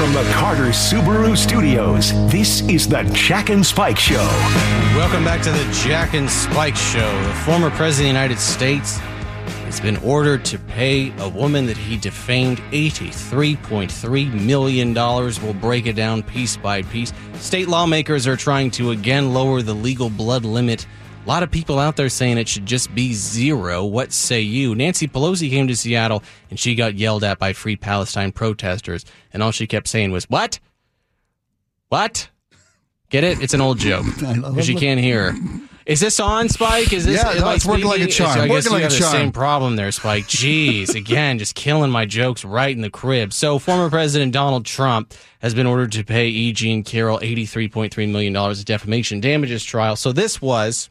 From the Carter Subaru Studios, this is the Jack and Spike Show. Welcome back to the Jack and Spike Show. The former president of the United States has been ordered to pay a woman that he defamed $83.3 million. We'll break it down piece by piece. State lawmakers are trying to again lower the legal blood limit. A lot of people out there saying it should just be zero. What say you? Nancy Pelosi came to Seattle and she got yelled at by Free Palestine protesters, and all she kept saying was, What? What? Get it? It's an old joke because you can't hear. her. Is this on, Spike? Is this? Yeah, no, it's working like a charm. So I guess Working you like a have the charm. same problem there, Spike. Jeez, again, just killing my jokes right in the crib. So, former President Donald Trump has been ordered to pay E. Jean Carroll $83.3 million of defamation damages trial. So, this was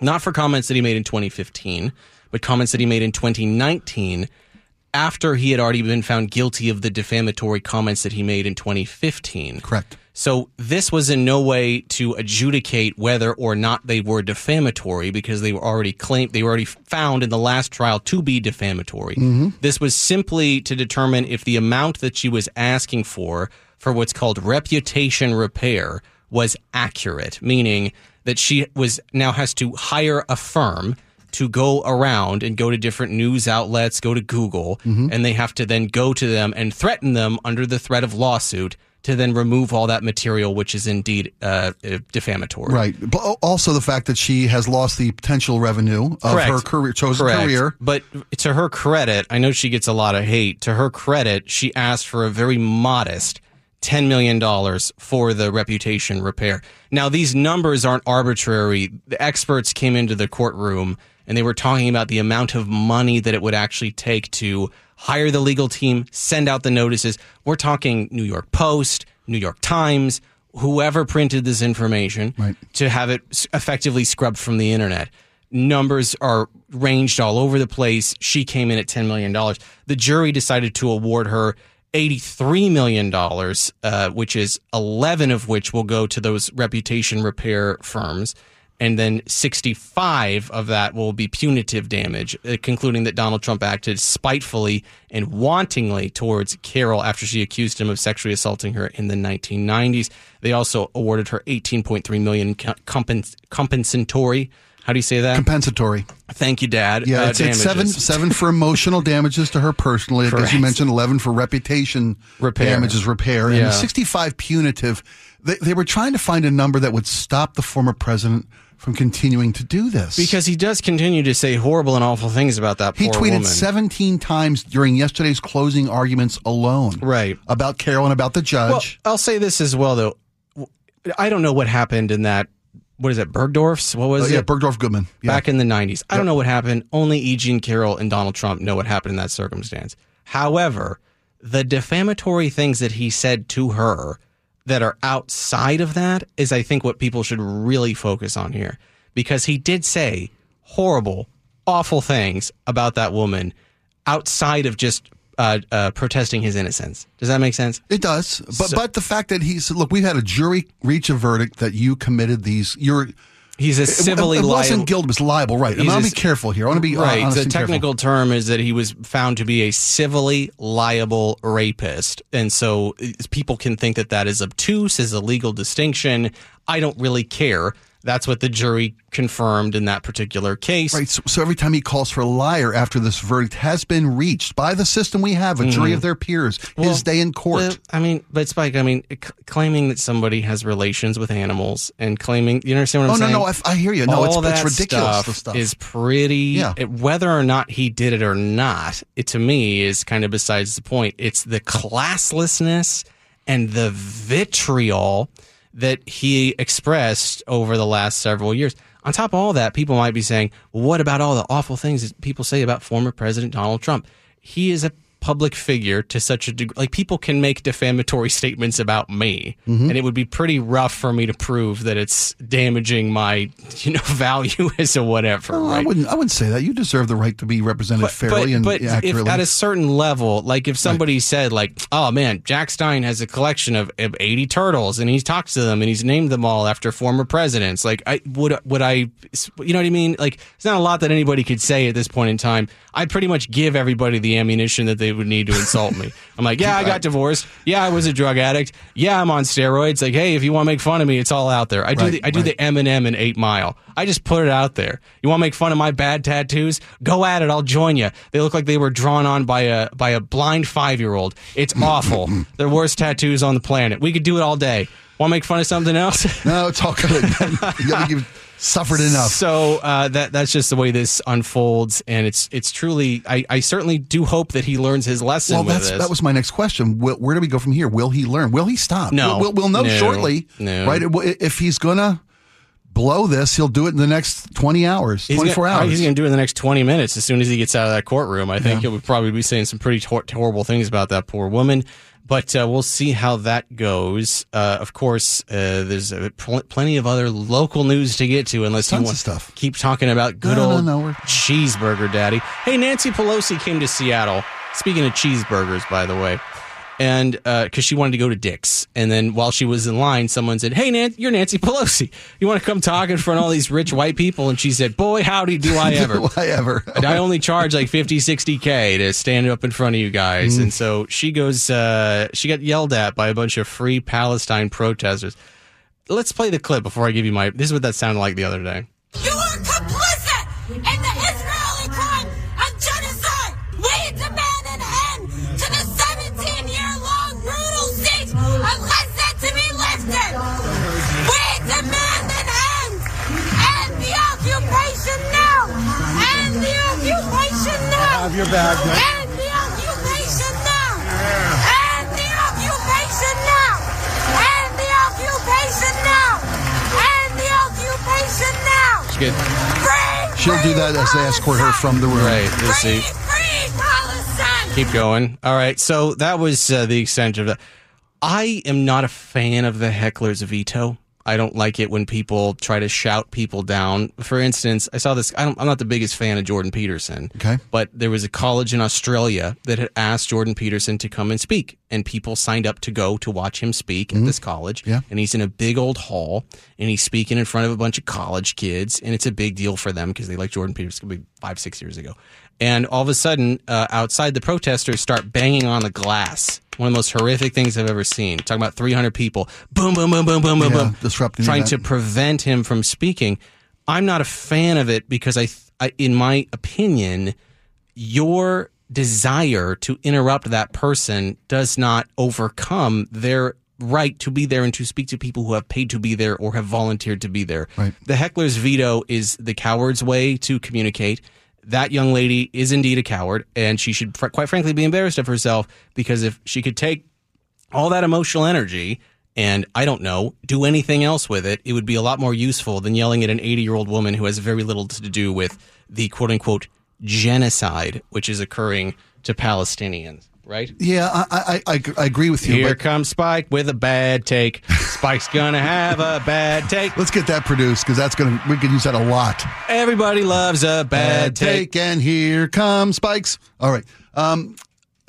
not for comments that he made in 2015, but comments that he made in 2019 after he had already been found guilty of the defamatory comments that he made in 2015. Correct. So this was in no way to adjudicate whether or not they were defamatory because they were already claimed they were already found in the last trial to be defamatory. Mm-hmm. This was simply to determine if the amount that she was asking for for what's called reputation repair was accurate, meaning that she was now has to hire a firm to go around and go to different news outlets, go to Google, and they have to then go to them and threaten them under the threat of lawsuit to then remove all that material, which is indeed uh, uh, defamatory. Right. But also the fact that she has lost the potential revenue of Correct. her career, chosen Correct. career. But to her credit, I know she gets a lot of hate. To her credit, she asked for a very modest $10 million for the reputation repair. Now, these numbers aren't arbitrary. The experts came into the courtroom and they were talking about the amount of money that it would actually take to hire the legal team, send out the notices. We're talking New York Post, New York Times, whoever printed this information Right. to have it effectively scrubbed from the internet. Numbers are ranged all over the place. She came in at $10 million. The jury decided to award her $83 million, uh, which is 11 of which will go to those reputation repair firms. And then 65 of that will be punitive damage, uh, concluding that Donald Trump acted spitefully and wantingly towards Carroll after she accused him of sexually assaulting her in the 1990s. They also awarded her 18.3 million compens- compensatory. How do you say that? Compensatory. Thank you, Dad. Yeah, uh, it's, it's seven seven for emotional damages to her personally. As you mentioned, eleven for reputation Repair. damages repair, Yeah. and sixty-five punitive. They, they were trying to find a number that would stop the former president from continuing to do this Because he does continue to say horrible and awful things about that he tweeted woman. 17 times during yesterday's closing arguments alone Right. about Carroll and about the Well, judge I'll say this as well, though. I don't know what happened in that. What is it, Bergdorf's? What was Oh, yeah it? bergdorf goodman yeah. back in the 90s. I don't know what happened. Only E. Jean Carroll and Donald Trump know what happened in that circumstance. However, the defamatory things that he said to her that are outside of that is, I think, what people should really focus on here. Because he did say horrible, awful things about that woman outside of just uh, uh, protesting his innocence. Does that make sense? It does, but but the fact that he's look, we've had a jury reach a verdict that you committed these. You're He's a it, civilly it, it liable. wasn't guilt, it was liable, right? And I'll a be careful here. I want to be uh, right. The and careful. technical term is that he was found to be a civilly liable rapist, and so uh, people can think that that is obtuse, is a legal distinction. I don't really care. That's what the jury confirmed in that particular case. Right. So, so every time he calls for a liar after this verdict has been reached by the system we have, a jury of their peers, Mm-hmm. Well, his day in court. I mean, but Spike, I mean, c- claiming that somebody has relations with animals and claiming, you understand what I'm saying. oh no, saying? no, I, I hear you. No, it's, All it's that ridiculous. Stuff the stuff is pretty. Yeah. it- whether or not he did it or not, it to me is kind of besides the point. It's the classlessness and the vitriol that he expressed over the last several years. On top of all that, people might be saying, well, "What about all the awful things that people say about former President Donald Trump?" He is a public figure to such a degree. Like people can make defamatory statements about me, Mm-hmm. and it would be pretty rough for me to prove that it's damaging my, you know, value as a whatever. Well, I wouldn't. I wouldn't say that. You deserve the right to be represented fairly and but if accurately. at a certain level, like if somebody said, like, "Oh man, Jack Stein has a collection of, of eighty turtles, and he talks to them, and he's named them all after former presidents," like, I would would I, you know what I mean? Like, it's not a lot that anybody could say at this point in time. I'd pretty much give everybody the ammunition that they would need to insult me. I'm like, yeah, I got divorced. Yeah, I was a drug addict. Yeah, I'm on steroids. Like, hey, if you want to make fun of me, it's all out there. I do Right, the, I do right. the Eminem in Eight Mile. I just put it out there. You want to make fun of my bad tattoos? Go at it. I'll join you. They look like they were drawn on by a by a blind five year old. It's awful. They're worst tattoos on the planet. We could do it all day. Want to make fun of something else? No, it's all good. you gotta give, suffered enough. So uh, that that's just the way this unfolds, and it's it's truly. I, I certainly do hope that he learns his lesson Well, with that's this. that was my next question. Will, where do we go from here? Will he learn? Will he stop? No. we'll, we'll know No. shortly. No. right? If he's gonna blow this, he'll do it in the next twenty hours, He's twenty four gonna, hours. He's going to do it in the next 20 minutes as soon as he gets out of that courtroom. I think he'll probably be saying some pretty tor- horrible things about that poor woman. But uh, we'll see how that goes. Uh, of course, uh, there's uh, pl- plenty of other local news to get to, unless Tons you want stuff. keep talking about good No, no, old no, we're- cheeseburger daddy. Hey, Nancy Pelosi came to Seattle. Speaking of cheeseburgers, by the way, and because she wanted to go to Dick's, and then while she was in line, someone said, "Hey, Nan, you're Nancy Pelosi. You want to come talk in front of all these rich white people?" And she said, "Boy, howdy, do I ever." Do I ever? And I only charge like 50, 60K to stand up in front of you guys. Mm. And so she goes, uh, she got yelled at by a bunch of free Palestine protesters. Let's play the clip before I give you my. This is what that sounded like the other day. Your bag, man. End the occupation now. End the occupation now. End the occupation now. End the occupation now. She get, Free, She'll do that as they escort her from the room. right, let's Free, see. free Palestine. Keep going. All right. So that was uh, the extent of that. I am not a fan of the heckler's veto. I don't like it when people try to shout people down. For instance, I saw this. I don't, I'm not the biggest fan of Jordan Peterson. Okay. But there was a college in Australia that had asked Jordan Peterson to come and speak, and people signed up to go to watch him speak at mm-hmm. this college. Yeah. And he's in a big old hall, and he's speaking in front of a bunch of college kids, and it's a big deal for them because they like Jordan Peterson five, six years ago. And all of a sudden, uh, outside, the protesters start banging on the glass. One of the most horrific things I've ever seen. Talking about 300 people. Boom, boom, boom, boom, boom, boom, Yeah, boom. disrupting Trying to prevent him from speaking. I'm not a fan of it because I, I in my opinion, your desire to interrupt that person does not overcome their right to be there and to speak to people who have paid to be there or have volunteered to be there. Right. The heckler's veto is the coward's way to communicate. That young lady is indeed a coward, and she should, fr- quite frankly, be embarrassed of herself because if she could take all that emotional energy and I don't know, do anything else with it, it would be a lot more useful than yelling at an 80 year old woman who has very little to do with the quote unquote genocide which is occurring to Palestinians, right? Yeah, I, I, I, I agree with you. Here but comes Spike with a bad take. Spike's gonna have a bad take. let's get that produced because that's gonna we can use that a lot. Everybody loves a bad take. and here comes spikes. All right, um,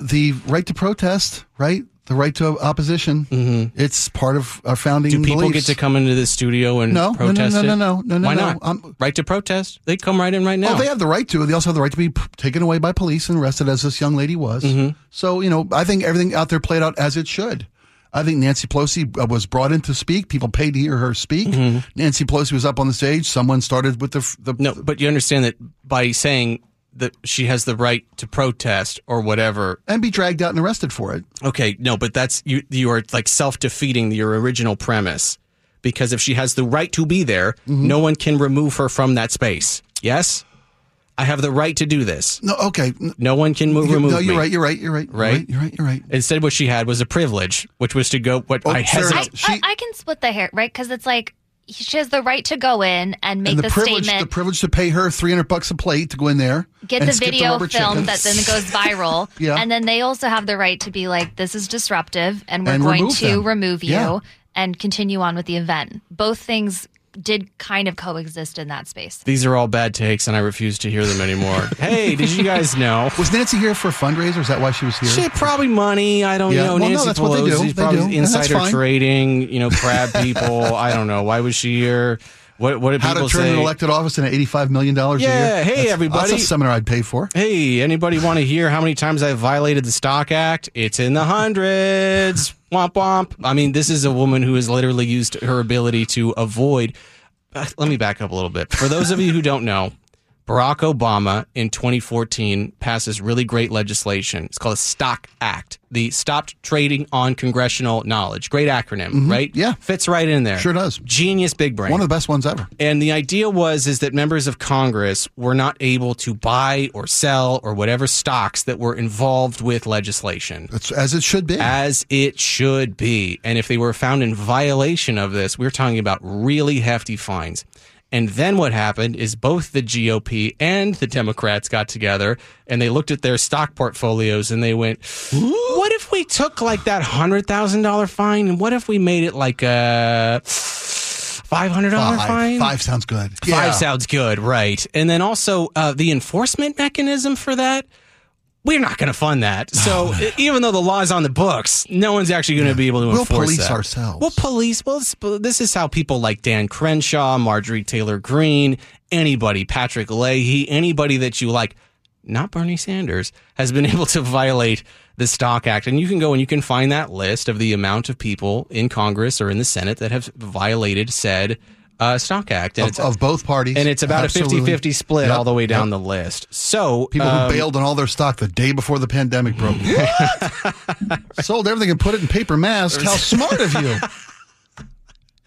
the right to protest, right? The right to opposition. Mm-hmm. It's part of our founding. Do people beliefs. get to come into the studio and No, no, no, no, no, no, no, no, Why no. not? Um, right to protest? They come right in right now. Oh, they have the right to. They also have the right to be p- taken away by police and arrested, as this young lady was. Mm-hmm. So, you know, I think everything out there played out as it should. I think Nancy Pelosi uh, was brought in to speak. People paid to hear her speak. Nancy Pelosi was up on the stage. Someone started with the the Mm-hmm. No, but you understand that by saying that she has the right to protest or whatever. and be dragged out and arrested for it. Okay, no, but that's you. You are like self defeating your original premise because if she has the right to be there, Mm-hmm. no one can remove her from that space. Yes, I have the right to do this. No, okay. No one can move, you- remove no, you're me. right. You're right. You're right. You're Right? right. You're right. You're right. Instead, what she had was a privilege, which was to go. What Oh, I fair hesitate. I, She- I, I can split the hair, right? Because it's like she has the right to go in and make And the, the, privilege, statement, the privilege to pay her 300 bucks a plate to go in there, get the video rubber filmed that then goes viral. Yeah. And then they also have the right to be like, this is disruptive and we're And going remove to them. remove you Yeah. and continue on with the event. Both things did kind of coexist in that space. These are all bad takes, and I refuse to hear them anymore. hey, did you guys know? Was Nancy here for a fundraiser? Is that why she was here? She had probably money. I don't Yeah. know. Well, no, Nancy that's what they do. Pelosi's They probably do, and that's insider fine. trading. You know, crab people. I don't know. Why was she here? What what did How to turn say? an elected office into eighty-five million dollars a year. Yeah, year. hey, That's- everybody. That's a seminar I'd pay for. Hey, anybody want to hear how many times I violated the Stock Act? It's in the hundreds. Womp womp. I mean, this is a woman who has literally used her ability to avoid. Uh, Let me back up a little bit. For those of you who don't know, Barack Obama in 2014 passes really great legislation. It's called the Stock Act, the Stopped Trading on Congressional Knowledge. Great acronym, mm-hmm. right? Yeah. Fits right in there. Sure does. Genius big brain. One of the best ones ever. And the idea was is that members of Congress were not able to buy or sell or whatever stocks that were involved with legislation. It's as it should be. As it should be. And if they were found in violation of this, we're talking about really hefty fines. And then what happened is both the GOP and the Democrats got together and they looked at their stock portfolios and they went, what if we took like that $100,000 fine and what if we made it like a $500 five. fine? Five sounds good. Five Yeah. sounds good, right? And then also uh, the enforcement mechanism for that. We're not going to fund that. So e- even though the law is on the books, no one's actually going to be able to enforce that. We'll enforce police that. ourselves. We'll police. Well, this is how people like Dan Crenshaw, Marjorie Taylor Greene, anybody, Patrick Leahy, anybody that you like, not Bernie Sanders, has been able to violate the Stock Act. And you can go and you can find that list of the amount of people in Congress or in the Senate that have violated said uh, Stock Act. Of, of both parties. and it's about Absolutely. a 50 50 split Yep, all the way down yep. the list. So, People um, who bailed on all their stock the day before the pandemic broke. Sold everything and put it in paper masks. How smart of you.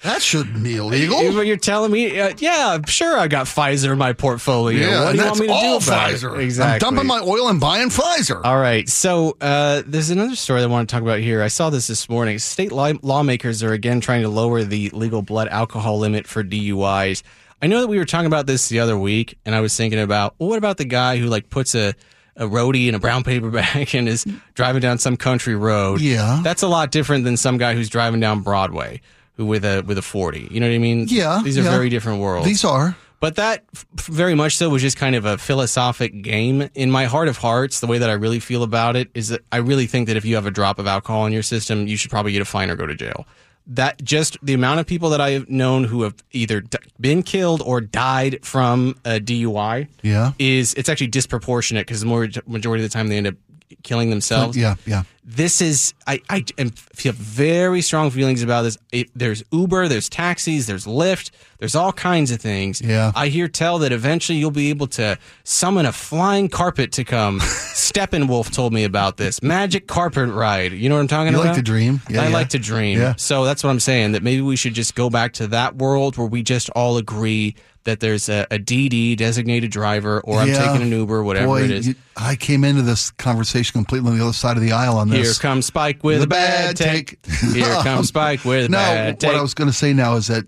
That shouldn't be illegal. But you're telling me, uh, yeah, sure, I got Pfizer in my portfolio. Yeah, what do you want me to all do about Pfizer. it? Exactly. I'm dumping my oil and buying Pfizer. All right. So uh, there's another story I want to talk about here. I saw this this morning. State law- lawmakers are again trying to lower the legal blood alcohol limit for DUIs. I know that we were talking about this the other week, and I was thinking about well, what about the guy who like puts a a roadie in a brown paper bag and is driving down some country road. Yeah. that's a lot different than some guy who's driving down Broadway with a with a forty. You know what I mean? Yeah, these are yeah. very different worlds. These are. But that f- very much so was just kind of a philosophic game. In my heart of hearts, the way that I really feel about it is that I really think that if you have a drop of alcohol in your system, you should probably get a fine or go to jail. That just the amount of people that I have known who have either d- been killed or died from a DUI Yeah. is it's actually disproportionate because the more majority of the time they end up killing themselves Yeah, yeah. This is I, I am, feel very strong feelings about this. It, there's Uber, there's taxis, there's Lyft, there's all kinds of things. Yeah. I hear tell that eventually you'll be able to summon a flying carpet to come. Steppenwolf told me about this magic carpet ride. You know what I'm talking about? You about? like to dream. Yeah, I yeah. like to dream. Yeah. So that's what I'm saying. That maybe we should just go back to that world where we just all agree that there's a, a DD designated driver, or I'm Yeah. taking an Uber, whatever Boy, it is. you- I came into this conversation completely on the other side of the aisle on this. Here comes Spike with The a bad take. take. Here comes Spike with a no, bad take. No, what I was going to say now is that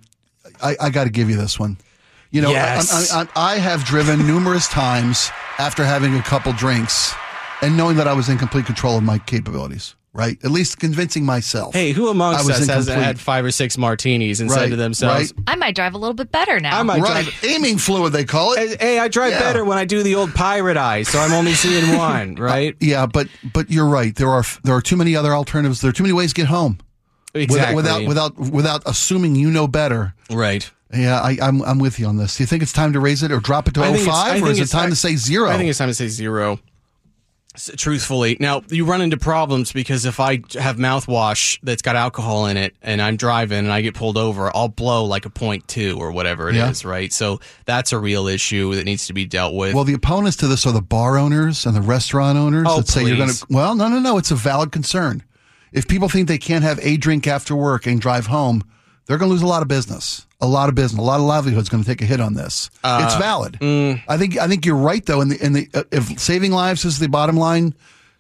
I, I got to give you this one. You know, Yes. I, I, I have driven numerous times after having a couple drinks and knowing that I was in complete control of my capabilities, right? At least convincing myself. Hey, who amongst I was us in hasn't complete- had five or six martinis and said to themselves, right. I might drive a little bit better now. I might right. drive. Aiming fluid, they call it. Hey, I drive Yeah. better when I do the old pirate eye, so I'm only seeing one, uh, right? Yeah, but but you're right. There are there are too many other alternatives. There are too many ways to get home Exactly. without without without assuming you know better. right. Yeah, I, I'm I'm with you on this. Do you think it's time to raise it or drop it to I 05, or is it time I- to say zero? I think it's time to say zero. Truthfully, now you run into problems because if I have mouthwash that's got alcohol in it and I'm driving and I get pulled over, I'll blow like a point two or whatever it is, Yeah. right? So that's a real issue that needs to be dealt with. Well, the opponents to this are the bar owners and the restaurant owners Oh, that say you're going to. Well, no, no, no. It's a valid concern. If people think they can't have a drink after work and drive home, they're going to lose a lot of business. A lot of business, a lot of livelihood's going to take a hit on this. Uh, it's valid. mm. I think. I think you're right, though. In the in the uh, if saving lives is the bottom line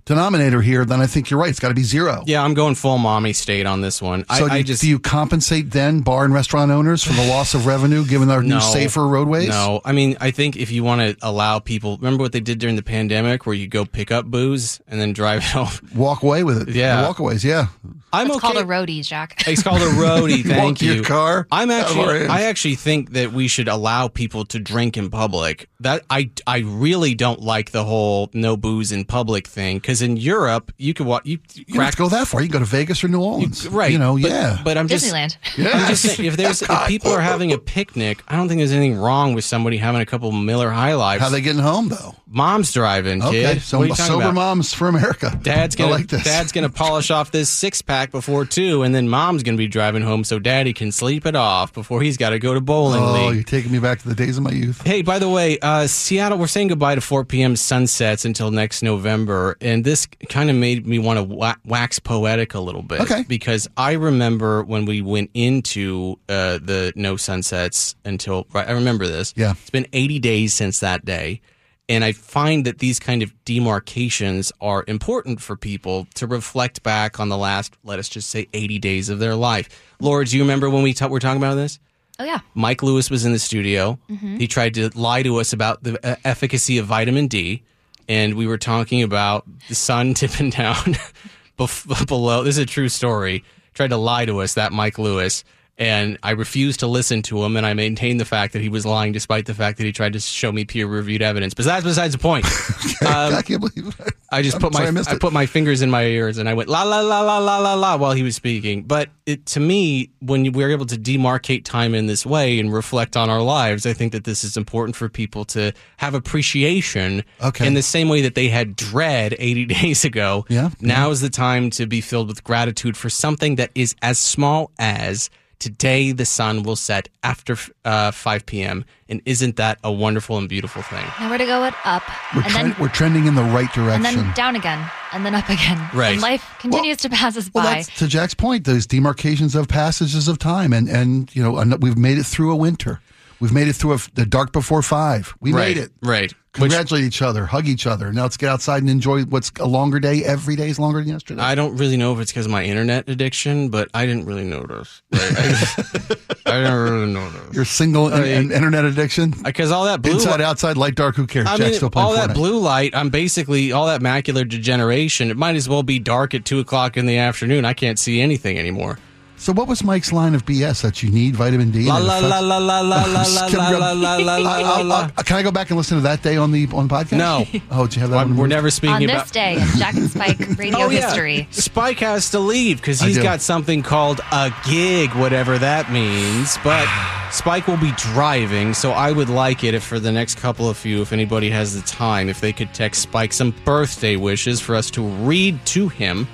denominator here, then I think you're right. It's got to be zero. yeah, I'm going full mommy state on this one. So I, do, I you, just do you compensate then bar and restaurant owners for the loss of revenue given our No. new safer roadways? No, I mean, I think if you want to allow people, remember what they did during the pandemic, where you go pick up booze and then drive it home. Walk away with it. Yeah. Walkaways, yeah. I'm it's okay. called a roadie, Jack. It's called a roadie. Thank Walk you. your car I'm out of our actually. I actually think that we should allow people to drink in public. That I I really don't like the whole no booze in public thing because in Europe you could walk. You, You don't have to go that far. You can go to Vegas or New Orleans. right? You know, but, yeah. But I'm just Disneyland. I'm just saying, if there's if people are having a picnic, I don't think there's anything wrong with somebody having a couple Miller High Lives. How they getting home though? Mom's driving, Okay, kid. so what are you talking sober about? moms for America. Dad's gonna like this. Dad's gonna polish off this six pack before two, and then Mom's gonna be driving home so Daddy can sleep it off before he's got to go to bowling Oh, league. you're taking me back to the days of my youth. Hey, by the way, uh, Seattle, we're saying goodbye to 4 p.m. sunsets until next November. And this kind of made me want to wa- wax poetic a little bit. Okay. Because I remember when we went into uh, the no sunsets until, right, I remember this. Yeah. It's been 80 days since that day. And I find that these kind of demarcations are important for people to reflect back on the last, let us just say, 80 days of their life. Laura, do you remember when we ta- were talking about this? Oh yeah. Mike Lewis was in the studio. He tried to lie to us about the uh, efficacy of vitamin D, and we were talking about the sun tipping down bef- below. This is a true story. Tried to lie to us, that Mike Lewis, and I refused to listen to him, and I maintained the fact that he was lying, despite the fact that he tried to show me peer-reviewed evidence. But that's besides the point. I um, can't believe it. I just I'm put sorry my I I put my fingers in my ears and I went la la la la la la la while he was speaking. But it, to me, when we're able to demarcate time in this way and reflect on our lives, I think that this is important for people to have appreciation. Okay. In the same way that they had dread 80 days ago. Yeah, Now is the time to be filled with gratitude for something that is as small as. Today the sun will set after uh, 5 p.m. and isn't that a wonderful and beautiful thing? Now we're to go it up, We're, and trend- then we're trending in the right direction. and then down again, and then up again. Right. And life continues to pass us well, by. that's to Jack's point. Those demarcations of passages of time, and and you know, and we've made it through a winter. We've made it through a, the dark before five. We right. made it. Right. Which- Congratulate each other, hug each other. Now let's get outside and enjoy what's a longer day. Every day is longer than yesterday. I don't really know if it's because of my internet addiction, but I didn't really notice. I, I, I didn't really notice. Your single and, and internet addiction. Because all that blue Inside, light, outside, light, dark. Who cares? I Jack's mean, still playing all that blue light, I'm basically all that macular degeneration. It might as well be dark at two o'clock in the afternoon. I can't see anything anymore. So, what was Mike's line of BS that you need vitamin D? La la la la la la la la la la la la la I- la I'll- la. I'll- Can I go back and listen to that day on the on podcast? No. Oh, did you have that? one We're never speaking On about. this day Jack and Spike radio Oh, yeah. history. Spike has to leave because he's got something called a gig, whatever that means. But Spike will be driving, so I would like it if for the next couple of you, if anybody has the time, if they could text Spike some birthday wishes for us to read to him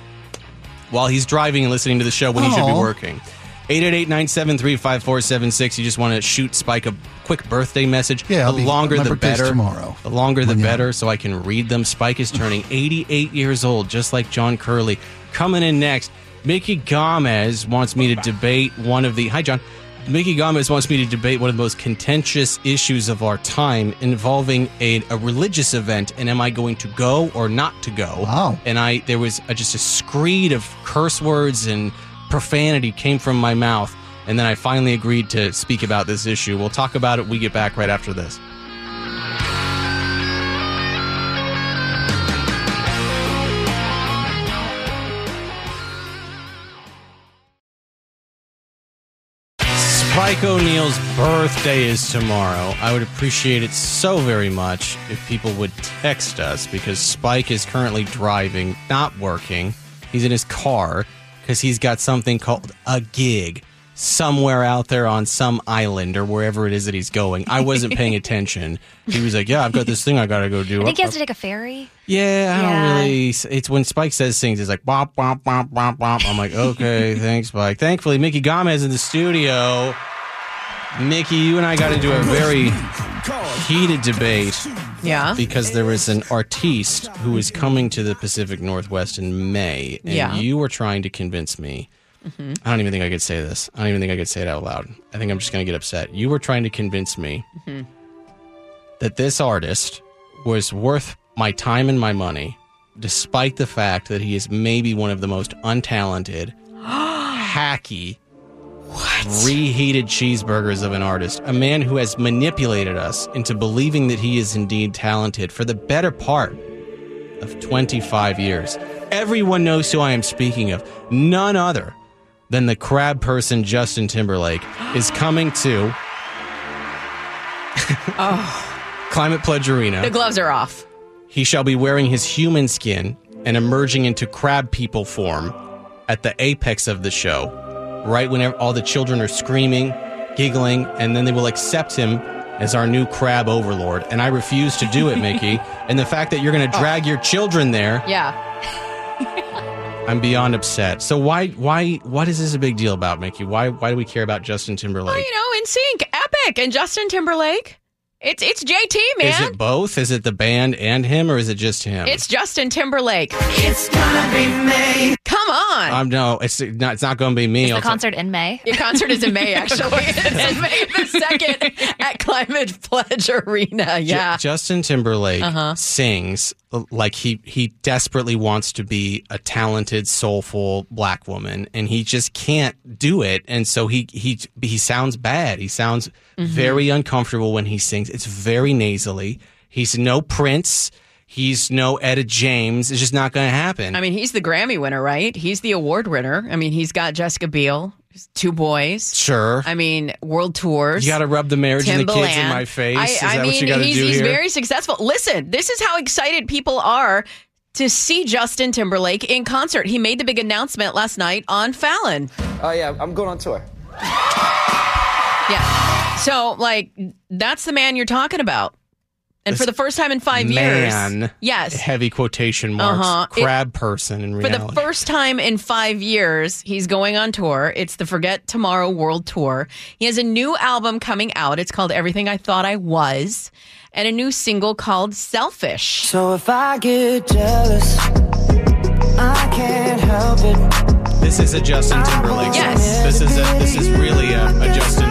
while he's driving and listening to the show when he should be Aw. working. 888-973-5476. You just want to shoot Spike a quick birthday message. Yeah, I'll the be- longer my the birthday's better. tomorrow. The longer the When you- better, so I can read them. Spike is turning 88 years old, just like John Curley. Coming in next, Micki Gamez wants me to debate one of the. Hi, John. Micki Gamez wants me to debate one of the most contentious issues of our time involving a, a religious event and am I going to go or not to go? Wow. And I there was a, just a screed of curse words and profanity came from my mouth and then I finally agreed to speak about this issue. We'll talk about it we get back right after this. Spike O'Neill's birthday is tomorrow. I would appreciate it so very much if people would text us because Spike is currently driving, not working. He's in his car because he's got something called a gig somewhere out there on some island or wherever it is that he's going. I wasn't paying attention. He was like, "Yeah, I've got this thing I got to go do." I think he has uh, to take a ferry. Yeah, I Yeah. don't really. It's when Spike says things, it's like bop bop bop bop bop. I'm like, okay, thanks, Spike. Thankfully, Micki Gamez in the studio. Micki, you and I got into a very heated debate Yeah. because there was an artiste who is coming to the Pacific Northwest in May, and Yeah. you were trying to convince me. Mm-hmm. I don't even think I could say this. I don't even think I could say it out loud. I think I'm just going to get upset. You were trying to convince me mm-hmm. that this artist was worth my time and my money, despite the fact that he is maybe one of the most untalented, hacky, reheated cheeseburgers of an artist. A man who has manipulated us into believing that he is indeed talented for the better part of 25 years. Everyone knows who I am speaking of. None other than the crab person Justin Timberlake is coming to oh. Climate Pledge Arena. The gloves are off. He shall be wearing his human skin and emerging into crab people form at the apex of the show, right when all the children are screaming, giggling, and then they will accept him as our new crab overlord. And I refuse to do it, Micki. and the fact that you're going to oh. drag your children there, Yeah. I'm beyond upset. So why why what is this a big deal about, Micki? Why why do we care about Justin Timberlake? Well, you know, NSYNC, epic, and Justin Timberlake. It's it's JT, man. Is it both? Is it the band and him, or is it just him? It's Justin Timberlake. It's gonna be me. Come on. um, no, it's not. It's not going to be me. Is I'll the t- concert in May? Your concert is in May, actually. it's May the second at Climate Pledge Arena. Ju- Yeah. Justin Timberlake Uh-huh. sings like he he desperately wants to be a talented, soulful black woman, and he just can't do it. And so he he he sounds bad. He sounds Mm-hmm. very uncomfortable when he sings. It's very nasally. He's no Prince. He's no Etta James. It's just not going to happen. I mean, he's the Grammy winner, right? He's the award winner. I mean, he's got Jessica Biel, two boys. sure. I mean, world tours. you got to rub the marriage and the kids in my face. I, Is I that mean, what you got to he's, do he's here? very successful. Listen, this is how excited people are to see Justin Timberlake in concert. He made the big announcement last night on Fallon. Oh yeah, I'm going on tour. Yeah. So, like, that's the man you're talking about. And for the first time in five man, years, yes, heavy quotation marks, Uh-huh. It- crab person in for the first time in five years, he's going on tour. It's the Forget Tomorrow World Tour. He has a new album coming out. It's called Everything I Thought I Was, and a new single called Selfish. So if I get jealous, I can't help it. This is a Justin Timberlake song. Yes. This is a this is really a, a Justin Bieber song.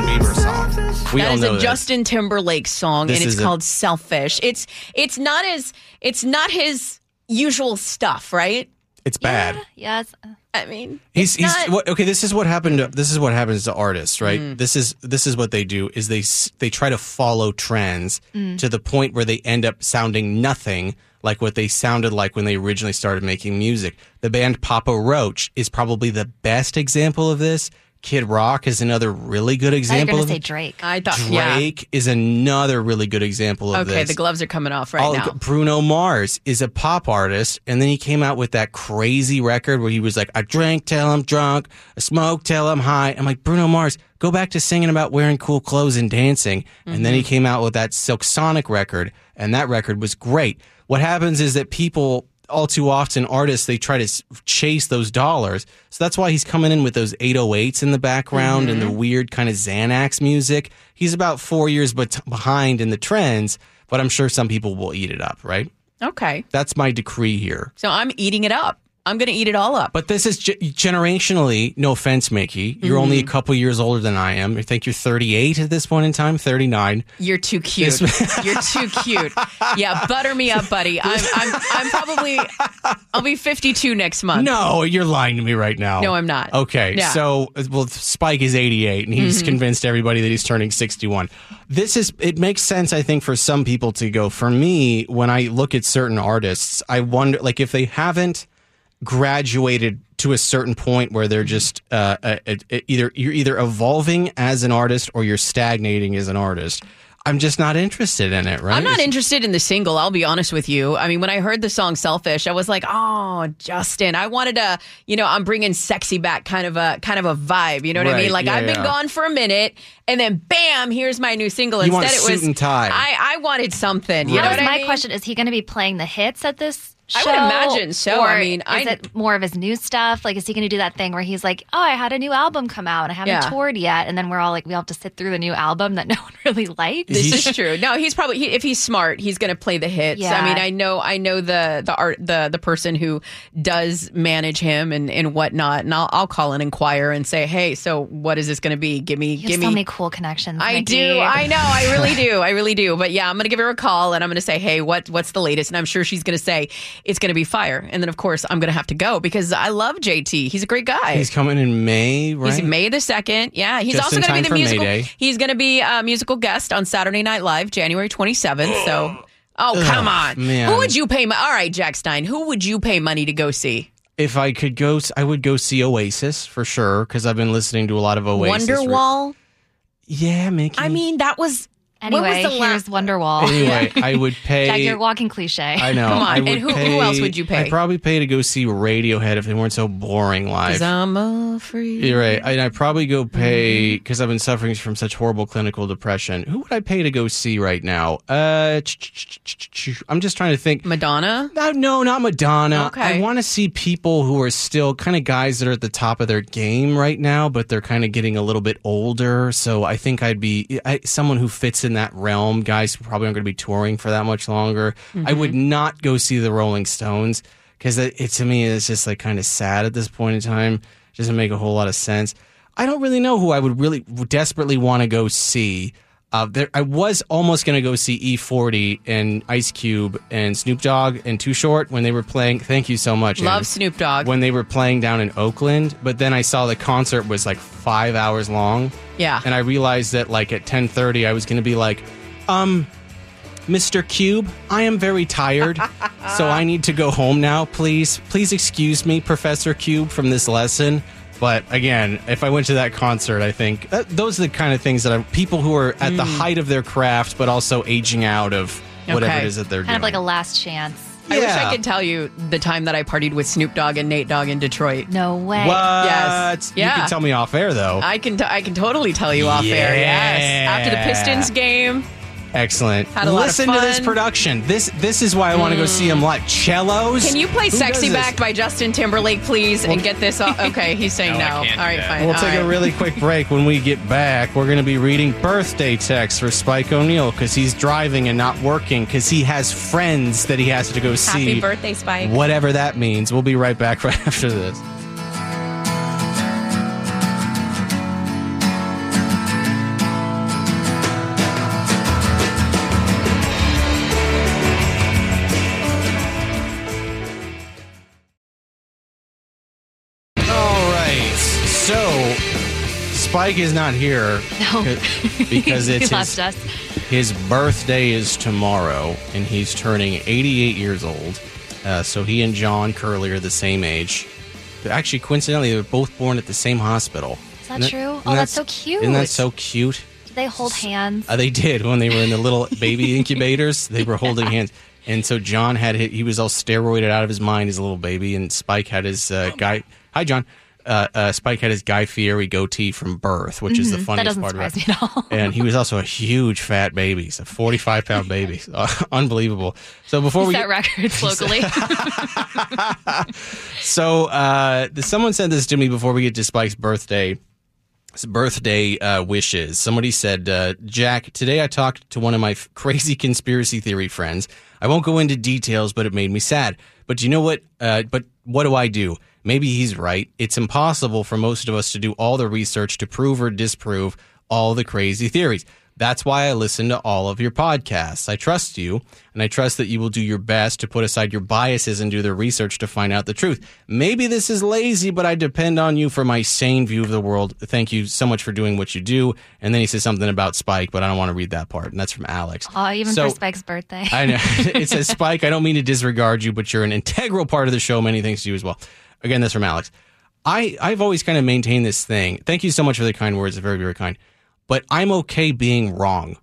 We That all is know a this. Justin Timberlake song, This and it's is a- called Selfish. It's it's not as it's not his usual stuff, right? It's bad. Yes. I mean, He's it's he's not- what, okay. This is what happened. To, this is what happens to artists, right? Mm. This is this is what they do is they s- they try to follow trends Mm. to the point where they end up sounding nothing like what they sounded like when they originally started making music. The band Papa Roach is probably the best example of this. Kid Rock is another really good I thought you were example going to say. Drake. I thought, yeah. Drake is another really good example of Okay, this. the gloves are coming off right Oh, now. Bruno Mars is a pop artist, and then he came out with that crazy record where he was like, "I drank till I'm drunk, I smoke till I'm high." I'm like, Bruno Mars, go back to singing about wearing cool clothes and dancing. And then he Mm-hmm. came out with that Silk Sonic record, and that record was great. What happens is that people. All too often, artists they try to chase those dollars, so that's why he's coming in with those 808s in the background and the Mm-hmm. weird kind of Xanax music. He's about four years bet- behind in the trends, but I'm sure some people will eat it up, right? okay, That's my decree here. so I'm eating it up. I'm going to eat it all up. But this is ge- generationally, no offense, Micki. You're only a Mm-hmm. couple years older than I am. I think you're 38 at this point in time, 39. You're too cute. You're too cute. Yeah, butter me up, buddy. I'm, I'm, I'm probably, I'll be 52 next month. No, you're lying to me right now. No, I'm not. Okay, Yeah. so well, Spike is 88, and he's convinced everybody that he's turning 61. This is it makes sense, I think, for some people to go. For me, when I look at certain artists, I wonder, like, if they haven't graduated to a certain point where they're just uh, uh, uh, either you're either evolving as an artist or you're stagnating as an artist. I'm just not interested in it. Right? I'm not interested in the single. I'll be honest with you. I mean, when I heard the song "Selfish," I was like, "Oh, Justin." I wanted a, you know, I'm bringing sexy back, kind of a, kind of a vibe. You know what I mean? Like yeah, I've been gone for a minute, and then bam, here's my new single. You Instead, want it was and tie. I, I wanted something. You know That what was I my mean? question. Is he going to be playing the hits at this show? I would imagine so. Or I mean, is I- it more of his new stuff? Like, is he going to do that thing where he's like, "Oh, I had a new album come out and I haven't Yeah. toured yet," and then we're all like, we all have to sit through the new album that no one really liked. This is true. No, he's probably he, if he's smart, he's going to play the hits. Yeah. I mean, I know, I know the the art the the person who does manage him and and whatnot, and I'll I'll call and inquire and say, hey, so what is this going to be? Give me, You have give so me. many cool connections. I Nikki. do. I know. I really do. I really do. But yeah, I'm going to give her a call and I'm going to say, "Hey, what what's the latest?" And I'm sure she's going to say it's going to be fire. And then of course, I'm going to have to go because I love JT. He's a great guy. He's coming in May, right? He's May the second. Yeah, he's Just also going to be the musical. He's going to be a musical guest on Saturday Night Live, January 27th. So, oh come on, man. who would you pay? Mo- All right, Jack Stein, who would you pay money to go see? if I could go, I would go see Oasis for sure because I've been listening to a lot of Oasis. Wonderwall. Yeah, Micki. I mean, that was Anyway, the la- here's Wonderwall. Anyway, I would pay. Jack, you're walking cliche. I know. Come on, I would who- who pay- else would you pay? I'd probably pay to go see Radiohead if they weren't so boring live. Cause I'm a free. You're right. And I'd probably go pay Mm-hmm. because I've been suffering from such horrible clinical depression. Who would I pay to go see right now? Uh, I'm just trying to think. Madonna. No, no, not Madonna. Okay. I want to see people who are still kind of guys that are at the top of their game right now, but they're kind of getting a little bit older. So I think I'd be I, someone who fits in that realm. Guys who probably aren't going to be touring for that much longer. I would mm-hmm. not go see the Rolling Stones because it, it to me is just like kind of sad at this point in time. It doesn't make a whole lot of sense. I don't really know who I would really desperately want to go see. Uh, there, I was almost going to go see E40 and Ice Cube and Snoop Dogg and Too Short when they were playing. Thank you so much. Love. Snoop Dogg. When they were playing down in Oakland, but then I saw the concert was like five hours long. Yeah. and I realized that like at 10:30 I was going to be like, um, Mr. Cube, I am very tired, so I need to go home now. Please, please excuse me, Professor Cube, from this lesson. But again, if I went to that concert, I think that, those are the kind of things that I, people who are at the mm. height of their craft, but also aging out of whatever Okay. it is that they're kind doing. of like a last chance. I wish I could tell you the time that I partied with Snoop Dogg and Nate Dogg in Detroit. No way. what? Yes. You Yeah. can tell me off air though. I can t- I can totally tell you off air. Yes. After the Pistons game, Excellent. Had a lot of Listen to this production. This this is why I want to go see him live. Cellos. can you play Who does "Sexy this? Back" by Justin Timberlake, please, and get this off? Okay, he's saying no. No, I All can't do right, that. fine. We'll All take a really quick break. When we get back, we're going to be reading birthday texts for Spike O'Neill because he's driving and not working because he has friends that he has to go see. Happy birthday, Spike. Whatever that means. We'll be right back right after this. Spike is not here No. because it's his, his birthday is tomorrow, and he's turning 88 years old. Uh, so he and John Curley are the same age. Actually, coincidentally, they were both born at the same hospital. Is that Isn't true? Oh, that's so cute. Isn't that so cute? Did they hold hands? Uh, they did when they were in the little baby incubators. They were holding hands, and so John had he was all steroided out of his mind as a little baby, and Spike had his uh, guy. Hi, John. Uh, uh, Spike had his Guy Fieri goatee from birth, which is the Mhm. That funniest part about it. at all. And he was also a huge fat baby, he's a forty-five pound baby, Uh, unbelievable. So before we set get, records locally. so uh, someone said this to me before we get to Spike's birthday. Birthday uh, wishes. Somebody said, uh, Jack, today I talked to one of my f- crazy conspiracy theory friends. I won't go into details, but it made me sad. But you know what? Uh, but what do I do? Maybe he's right. It's impossible for most of us to do all the research to prove or disprove all the crazy theories. That's why I listen to all of your podcasts. I trust you, and I trust that you will do your best to put aside your biases and do the research to find out the truth. Maybe this is lazy, but I depend on you for my sane view of the world. Thank you so much for doing what you do. And then he says something about Spike, but I don't want to read that part. And that's from Alex. oh, even So- for Spike's birthday. I know. it says, Spike, I don't mean to disregard you, but you're an integral part of the show. Many thanks to you as well. Again, that's from Alex. I, I've always kind of maintained this thing. Thank you so much for the kind words. Very, very kind. But I'm okay being wrong.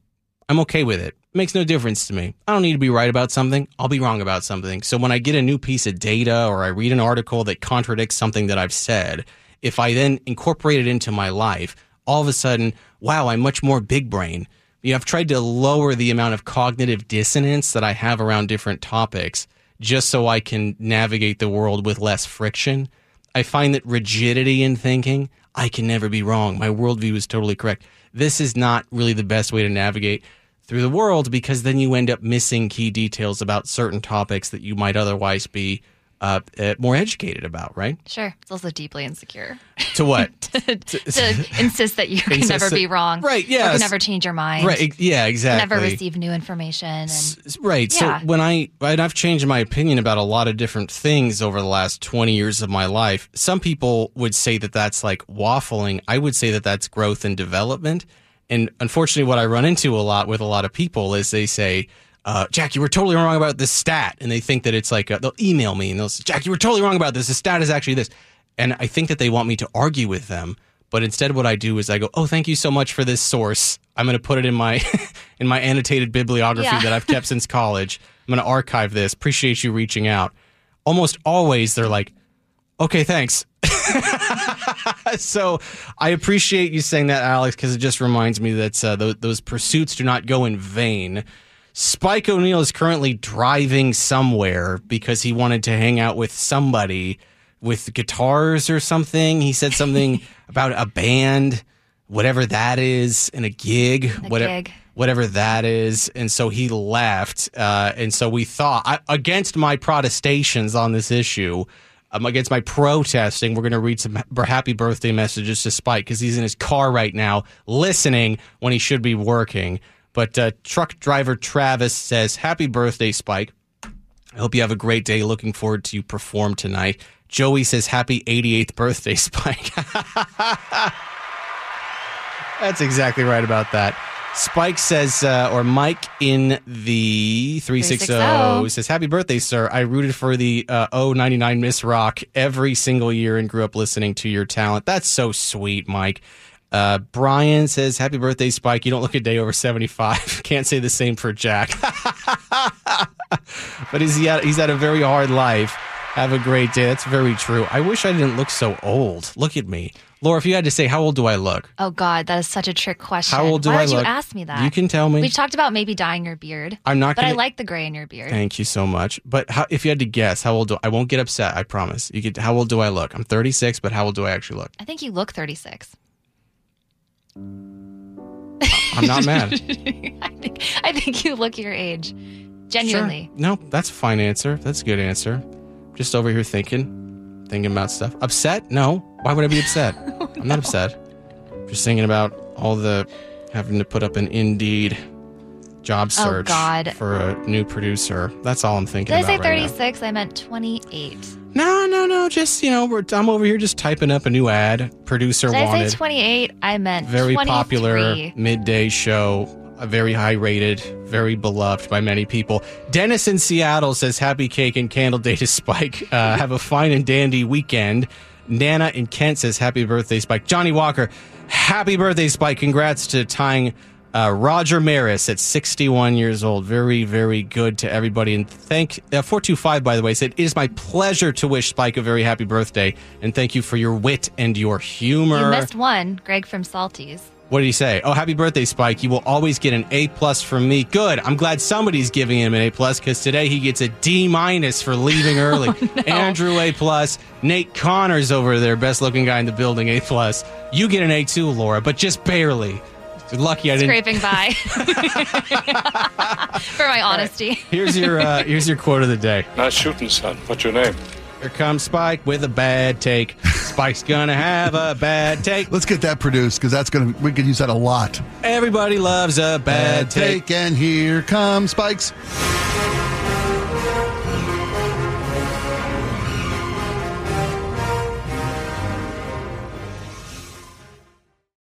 I'm okay with it. It makes no difference to me. I don't need to be right about something. I'll be wrong about something. So when I get a new piece of data or I read an article that contradicts something that I've said, if I then incorporate it into my life, all of a sudden, wow, I'm much more big brain. You know, I've tried to lower the amount of cognitive dissonance that I have around different topics just so I can navigate the world with less friction. I find that rigidity in thinking, I can never be wrong. My worldview is totally correct. This is not really the best way to navigate through the world because then you end up missing key details about certain topics that you might otherwise be uh, uh, more educated about, right? sure. It's also deeply insecure To what? to insist that you can never be wrong. Right, Or yes. can never change your mind. right. Yeah, exactly. Never receive new information. And Right. Yeah. So when I and I've changed my opinion about a lot of different things over the last 20 years of my life. Some people would say that that's like waffling. I would say that that's growth and development. And unfortunately what I run into a lot with a lot of people is they say uh, Jack, you were totally wrong about this stat, and they think that it's like uh they'll email me and they'll say, Jack, you were totally wrong about this. The stat is actually this, and I think that they want me to argue with them, But instead, what I do is I go, "Oh, thank you so much for this source. I'm going to put it in my in my annotated bibliography Yeah. that I've kept since college. I'm going to archive this. Appreciate you reaching out." Almost always, they're like, "Okay, thanks." so I appreciate you saying that, Alex, because it just reminds me that uh, those, those pursuits do not go in vain. Spike O'Neill is currently driving somewhere because he wanted to hang out with somebody with guitars or something. He said something about a band, whatever that is, and a gig, whatever, gig. whatever that is. And so he left. Uh, and so we thought, I, against my protestations on this issue, um, against my protesting, we're going to read some happy birthday messages to Spike because he's in his car right now listening when he should be working. But uh, truck driver Travis says, Happy birthday, Spike. I hope you have a great day. Looking forward to you perform tonight. Joey says, Happy 88th birthday, Spike. That's exactly right about that. Spike says, uh, or Mike in the 360 360. says, Happy birthday, sir. I rooted for the uh, 099 Miss Rock every single year and grew up listening to your talent. That's so sweet, Mike. Uh, Brian says, Happy birthday, Spike. You don't look a day over 75. Can't say the same for Jack. but he's, he had, he's had a very hard life. Have a great day. That's very true. I wish I didn't look so old. Look at me. Laura, if you had to say, how old do I look? Oh God, that is such a trick question. How old do Why I look? you ask me that? You can tell me. We talked about maybe dyeing your beard. I'm not but gonna- I like the gray in your beard. Thank you so much. But how, if you had to guess, how old do I won't get upset? I promise. You could. How old do I look? I'm 36, but how old do I actually look? I think you look 36. I'm not mad. I think I think you look your age. Genuinely. Sure. No, that's a fine answer. That's a good answer. Just over here thinking, thinking about stuff. Upset? No. Why would I be upset? Oh, I'm not upset. Just thinking about all the having to put up an Indeed job Oh, search God. for a new producer. That's all I'm thinking Did I say about right now. 36? I meant 28. No, no, no. Just you know, we're, I'm over here just typing up a new ad. Producer Did I say 28? I meant very popular midday show, a very high rated, very beloved by many people. Dennis in Seattle says, Happy cake and candle day to Spike. Uh, have a fine and dandy weekend. Nana in Kent says, Happy birthday, Spike. Johnny Walker, happy birthday, Spike. Congrats to tying. Uh, Roger Maris at 61 years old. Very, very good to everybody. And thank uh, 425, by the way, said, It is my pleasure to wish Spike a very happy birthday. And thank you for your wit and your humor. You missed one, Greg from Salties. What did he say? Oh, happy birthday, Spike! You will always get an A plus from me. Good. I'm glad somebody's giving him an A plus because today he gets a D minus for leaving early. Andrew A plus. Nate Connors over there, best looking guy in the building, A plus. You get an A too, Laura, but just barely. You're lucky I didn't. Scraping by. For my honesty. Here's your uh, here's your quote of the day. Nice shooting, son. What's your name? Here comes Spike with a bad take. Spike's gonna have a bad take. Let's get that produced because that's gonna we could use that a lot. Everybody loves a bad take. and here comes spikes.